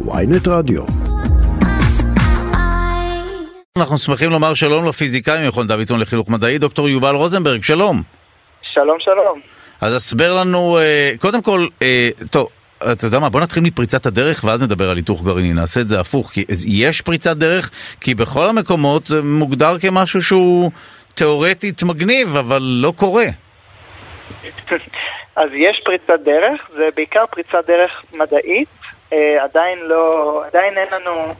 ויינט רדיו. אנחנו שמחים לומר שלום לפיזיקאי ממכון דוידסון לחינוך מדעי, דוקטור יובל רוזנברג, שלום. שלום שלום. אז הסבר לנו, אה, קודם כל, אה, טוב, אתה יודע מה, בוא נתחיל מפריצת הדרך ואז נדבר על היתוך גרעיני, נעשה את זה הפוך, כי יש פריצת דרך, כי בכל המקומות זה מוגדר כמשהו שהוא תיאורטית מגניב, אבל לא קורה. אז יש פריצת דרך, זה בעיקר פריצת דרך מדעית, עדיין לא, עדיין אין לנו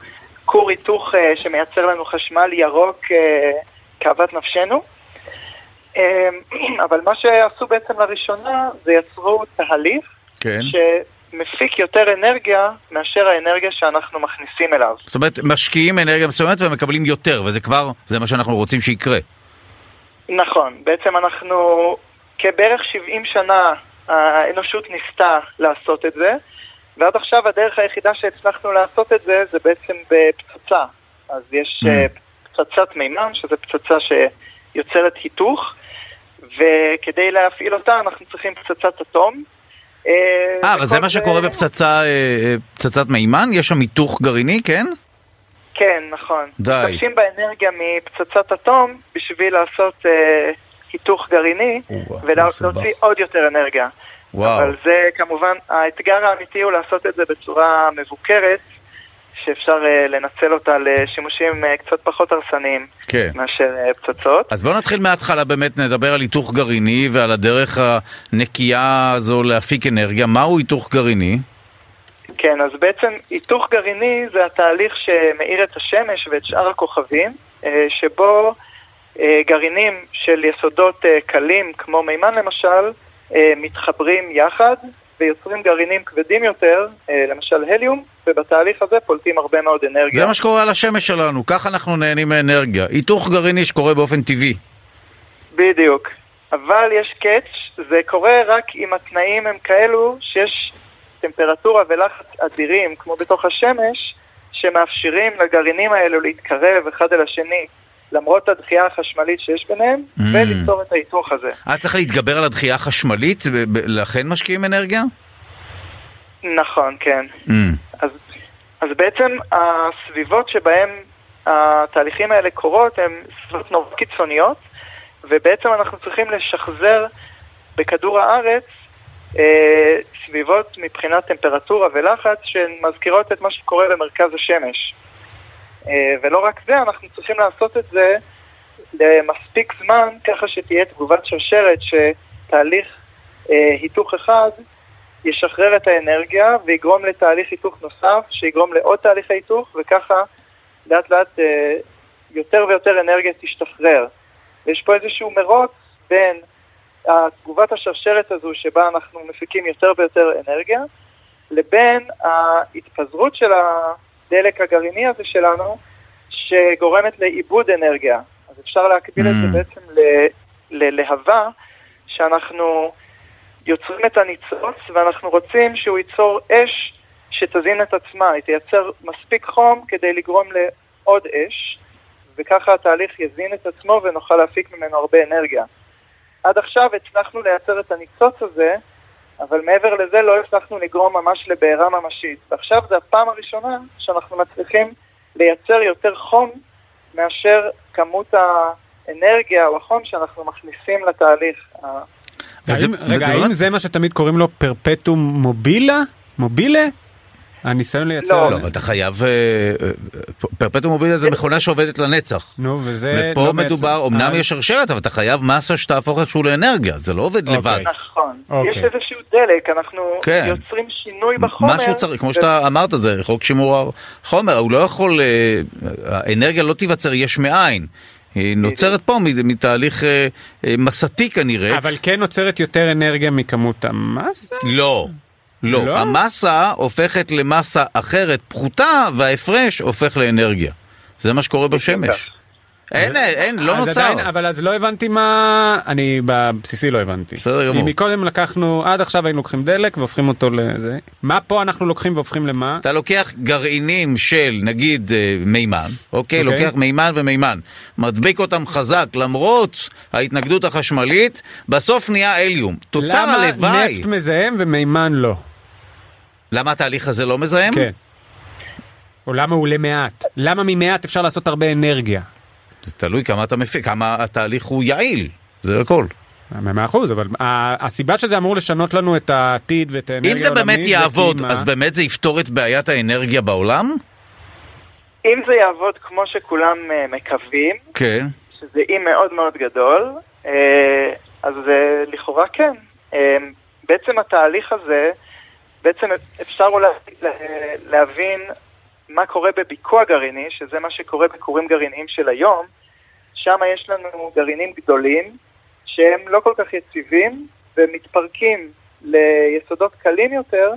כור היתוך אה, שמייצר לנו חשמל ירוק אה, כאוות נפשנו. אה, אבל מה שעשו בעצם לראשונה זה יצרו תהליך כן. שמפיק יותר אנרגיה מאשר האנרגיה שאנחנו מכניסים אליו. זאת אומרת, משקיעים אנרגיה מסוימת ומקבלים יותר, וזה כבר, זה מה שאנחנו רוצים שיקרה. נכון, בעצם אנחנו כבערך 70 שנה האנושות ניסתה לעשות את זה, ועד עכשיו הדרך היחידה שהצלחנו לעשות את זה זה בעצם בפצצה. אז יש Mm. אה, פצצת מימן, שזו פצצה שיוצרת היתוך, וכדי להפעיל אותה אנחנו צריכים פצצת אטום. אה, אבל זה מה שקורה בפצצה, אה, אה, פצצת מימן? יש שם היתוך גרעיני, כן? כן, נכון. די. משתמשים באנרגיה מפצצת אטום בשביל לעשות אה, היתוך גרעיני ולהוציא. עוד יותר אנרגיה. וואו. אבל זה כמובן, האתגר האמיתי הוא לעשות את זה בצורה מבוקרת, שאפשר אה, לנצל אותה לשימושים אה, קצת פחות הרסניים כן. מאשר אה, פצצות. אז בואו נתחיל מההתחלה באמת, נדבר על היתוך גרעיני ועל הדרך הנקייה הזו להפיק אנרגיה. מהו היתוך גרעיני? כן, אז בעצם היתוך גרעיני זה התהליך שמאיר את השמש ואת שאר הכוכבים, אה, שבו אה, גרעינים של יסודות אה, קלים, כמו מימן למשל, מתחברים יחד ויוצרים גרעינים כבדים יותר, אה, למשל הליום, ובתהליך הזה פולטים הרבה מאוד אנרגיה. זה מה שקורה על השמש שלנו, ככה אנחנו נהנים מאנרגיה. היתוך גרעיני שקורה באופן טבעי. בדיוק. אבל יש קאץ', זה קורה רק אם התנאים הם כאלו שיש טמפרטורה ולחץ אדירים, כמו בתוך השמש, שמאפשרים לגרעינים האלו להתקרב אחד אל השני, למרות הדחייה החשמלית שיש ביניהם, Mm. וליצור את ההיתוך הזה. היה צריך להתגבר על הדחייה החשמלית, לכן משקיעים אנרגיה? נכון, כן. Mm. אז, אז בעצם הסביבות שבהן התהליכים האלה קורות הן סביבות נורא קיצוניות, ובעצם אנחנו צריכים לשחזר בכדור הארץ אה, סביבות מבחינת טמפרטורה ולחץ שמזכירות את מה שקורה במרכז השמש. אה, ולא רק זה, אנחנו צריכים לעשות את זה למספיק זמן, ככה שתהיה תגובת שרשרת שתהליך אה, היתוך אחד ישחרר את האנרגיה ויגרום לתהליך היתוך נוסף, שיגרום לעוד תהליך היתוך, וככה לאט לאט אה, יותר ויותר אנרגיה תשתחרר. ויש פה איזשהו מרוץ בין תגובת השרשרת הזו שבה אנחנו מפיקים יותר ויותר אנרגיה, לבין ההתפזרות של הדלק הגרעיני הזה שלנו, שגורמת לאיבוד אנרגיה. אז אפשר להקביל את Mm. זה בעצם ל- ללהבה, שאנחנו יוצרים את הניצוץ, ואנחנו רוצים שהוא ייצור אש שתזין את עצמה, היא תייצר מספיק חום כדי לגרום לעוד אש, וככה התהליך יזין את עצמו ונוכל להפיק ממנו הרבה אנרגיה. עד עכשיו הצלחנו לייצר את הניצוץ הזה, אבל מעבר לזה לא הצלחנו לגרום ממש לבעירה ממשית. ועכשיו זו הפעם הראשונה שאנחנו מצליחים לייצר יותר חום מאשר כמות האנרגיה או החום שאנחנו מכניסים לתהליך. וזה- האם- רגע, האם באמת- זה מה שאתה תמיד קוראים לו פרפטום מובילה? מובילה? הניסיון לייצר... לא, לא, אבל אתה חייב... אה, אה, פרפטום מובילה זה מכונה שעובדת לנצח. נו, וזה... ופה לא מדובר, אמנם אה, יש שרשרת, אבל אתה חייב מסה שתהפוך איכשהו לאנרגיה, זה לא עובד אוקיי. לבד. נכון. אוקיי. יש איזשהו דלק, אנחנו כן. יוצרים שינוי בחומר. משהו צריך, כמו שאתה אמרת, זה חוק שימור החומר, הוא לא יכול, אה, האנרגיה לא תיווצר יש מאין. היא נוצרת פה מתהליך אה, אה, מסתי כנראה. אבל כן נוצרת יותר אנרגיה מכמות המסה? לא. לא, לא? המסה הופכת למסה אחרת פחותה וההפרש הופך לאנרגיה. זה מה שקורה בשמש. אין, אין, לא אז נוצר. עדיין, אבל אז לא הבנתי מה... אני בבסיסי לא הבנתי. בסדר גמור. אם מקודם לקחנו, עד עכשיו היינו לוקחים דלק והופכים אותו לזה. מה פה אנחנו לוקחים והופכים למה? אתה לוקח גרעינים של נגיד אה, מימן, אוקיי? אוקיי. לוקח מימן ומימן, מדביק אותם חזק למרות ההתנגדות החשמלית, בסוף נהיה אליום. תוצר למה הלוואי. נפט מזהם ומימן לא? למה התהליך הזה לא מזהם? כן. או למה הוא עולה מעט? למה ממעט אפשר לעשות הרבה אנרגיה? זה תלוי כמה אתה מפיק, כמה התהליך הוא יעיל, זה הכל. מאה אחוז, אבל הסיבה שזה אמור לשנות לנו את העתיד ואת האנרגיה אם זה העולמית באמת יעבוד? אז באמת זה יפתור את בעיית האנרגיה בעולם? אם זה יעבוד כמו שכולם אה, מקווים, כן. שזה אי מאוד מאוד גדול, אה, אז אה, לכאורה כן. בעצם התהליך הזה, בעצם אפשר אולי לה- להבין מה קורה בביקוע גרעיני, שזה מה שקורה בכורים גרעיניים של היום. שם יש לנו גרעינים גדולים שהם לא כל כך יציבים ומתפרקים ליסודות קלים יותר,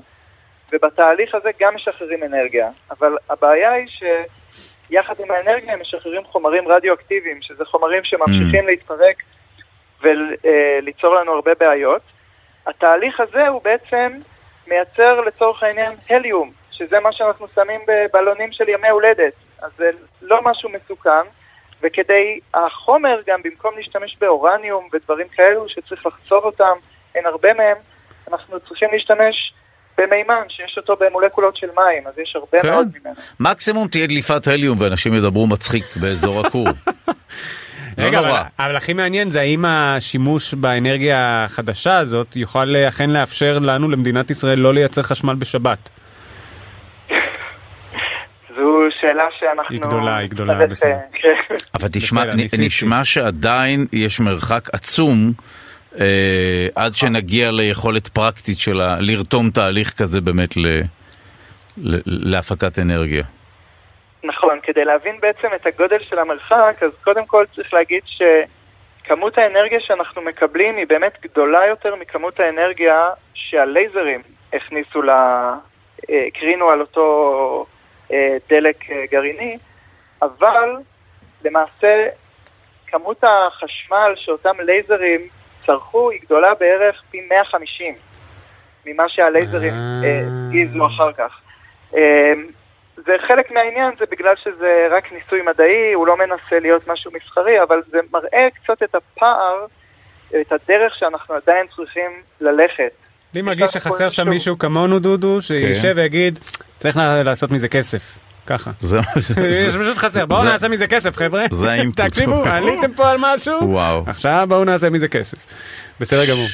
ובתהליך הזה גם משחררים אנרגיה. אבל הבעיה היא שיחד עם האנרגיה הם משחררים חומרים רדיואקטיביים, שזה חומרים שממשיכים Mm. להתפרק וליצור לנו הרבה בעיות. התהליך הזה הוא בעצם מייצר לצורך העניין הליום, שזה מה שאנחנו שמים בבלונים של ימי הולדת. אז זה לא משהו מסוכן, וכדי החומר גם במקום להשתמש באורניום ודברים כאלו שצריך לחצוב אותם, אין הרבה מהם, אנחנו צריכים להשתמש במימן שיש אותו במולקולות של מים, אז יש הרבה כן. מאוד ממנו. מקסימום תהיה דליפת הליום ואנשים ידברו מצחיק באזור הכור. לא רגע, נורא. אבל, אבל הכי מעניין זה האם השימוש באנרגיה החדשה הזאת יוכל אה, אכן לאפשר לנו, למדינת ישראל, לא לייצר חשמל בשבת. זו שאלה שאנחנו... היא גדולה, היא גדולה, בסדר. אה, כן. אבל תשמע, בסדר. נשמע שעדיין יש מרחק עצום אה, עד שנגיע ליכולת פרקטית של לרתום תהליך כזה באמת ל- ל- להפקת אנרגיה. כדי להבין בעצם את הגודל של המרחק, אז קודם כל צריך להגיד שכמות האנרגיה שאנחנו מקבלים היא באמת גדולה יותר מכמות האנרגיה שהלייזרים הכניסו ל... אה, הקרינו על אותו אה, דלק אה, גרעיני, אבל למעשה כמות החשמל שאותם לייזרים צרכו היא גדולה בערך פי 150 ממה שהלייזרים גייזו אחר כך. זה חלק מהעניין, זה בגלל שזה רק ניסוי מדעי, הוא לא מנסה להיות משהו מסחרי, אבל זה מראה קצת את הפער, את הדרך שאנחנו עדיין צריכים ללכת. לי מרגיש שחסר שם מישהו- כמונו, דודו, כן. שישב ויגיד, צריך לעשות מזה כסף. ככה. זה- יש פשוט חסר, בואו נעשה מזה כסף חבר'ה. זה האינפוט. תקשיבו, עליתם פה על משהו? עכשיו בואו נעשה מזה כסף. בסדר גמור.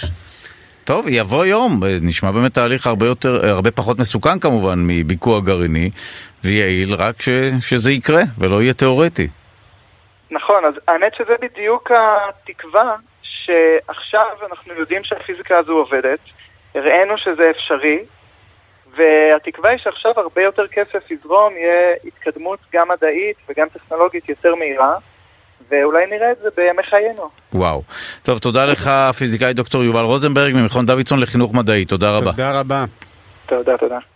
טוב, יבוא יום, אה, נשמע באמת תהליך הרבה יותר, הרבה פחות מסוכן כמובן מביקוע גרעיני, ויעיל רק ש, שזה יקרה ולא יהיה תיאורטי. נכון, אז האמת שזה בדיוק התקווה שעכשיו אנחנו יודעים שהפיזיקה הזו עובדת, הראינו שזה אפשרי, והתקווה היא שעכשיו הרבה יותר כסף יזרום, יהיה התקדמות גם מדעית וגם טכנולוגית יותר מהירה, ואולי נראה את זה בימי חיינו. וואו. טוב, תודה לך, פיזיקאי דוקטור יובל רוזנברג ממכון דוידסון לחינוך מדעי, תודה רבה. תודה רבה. תודה, תודה.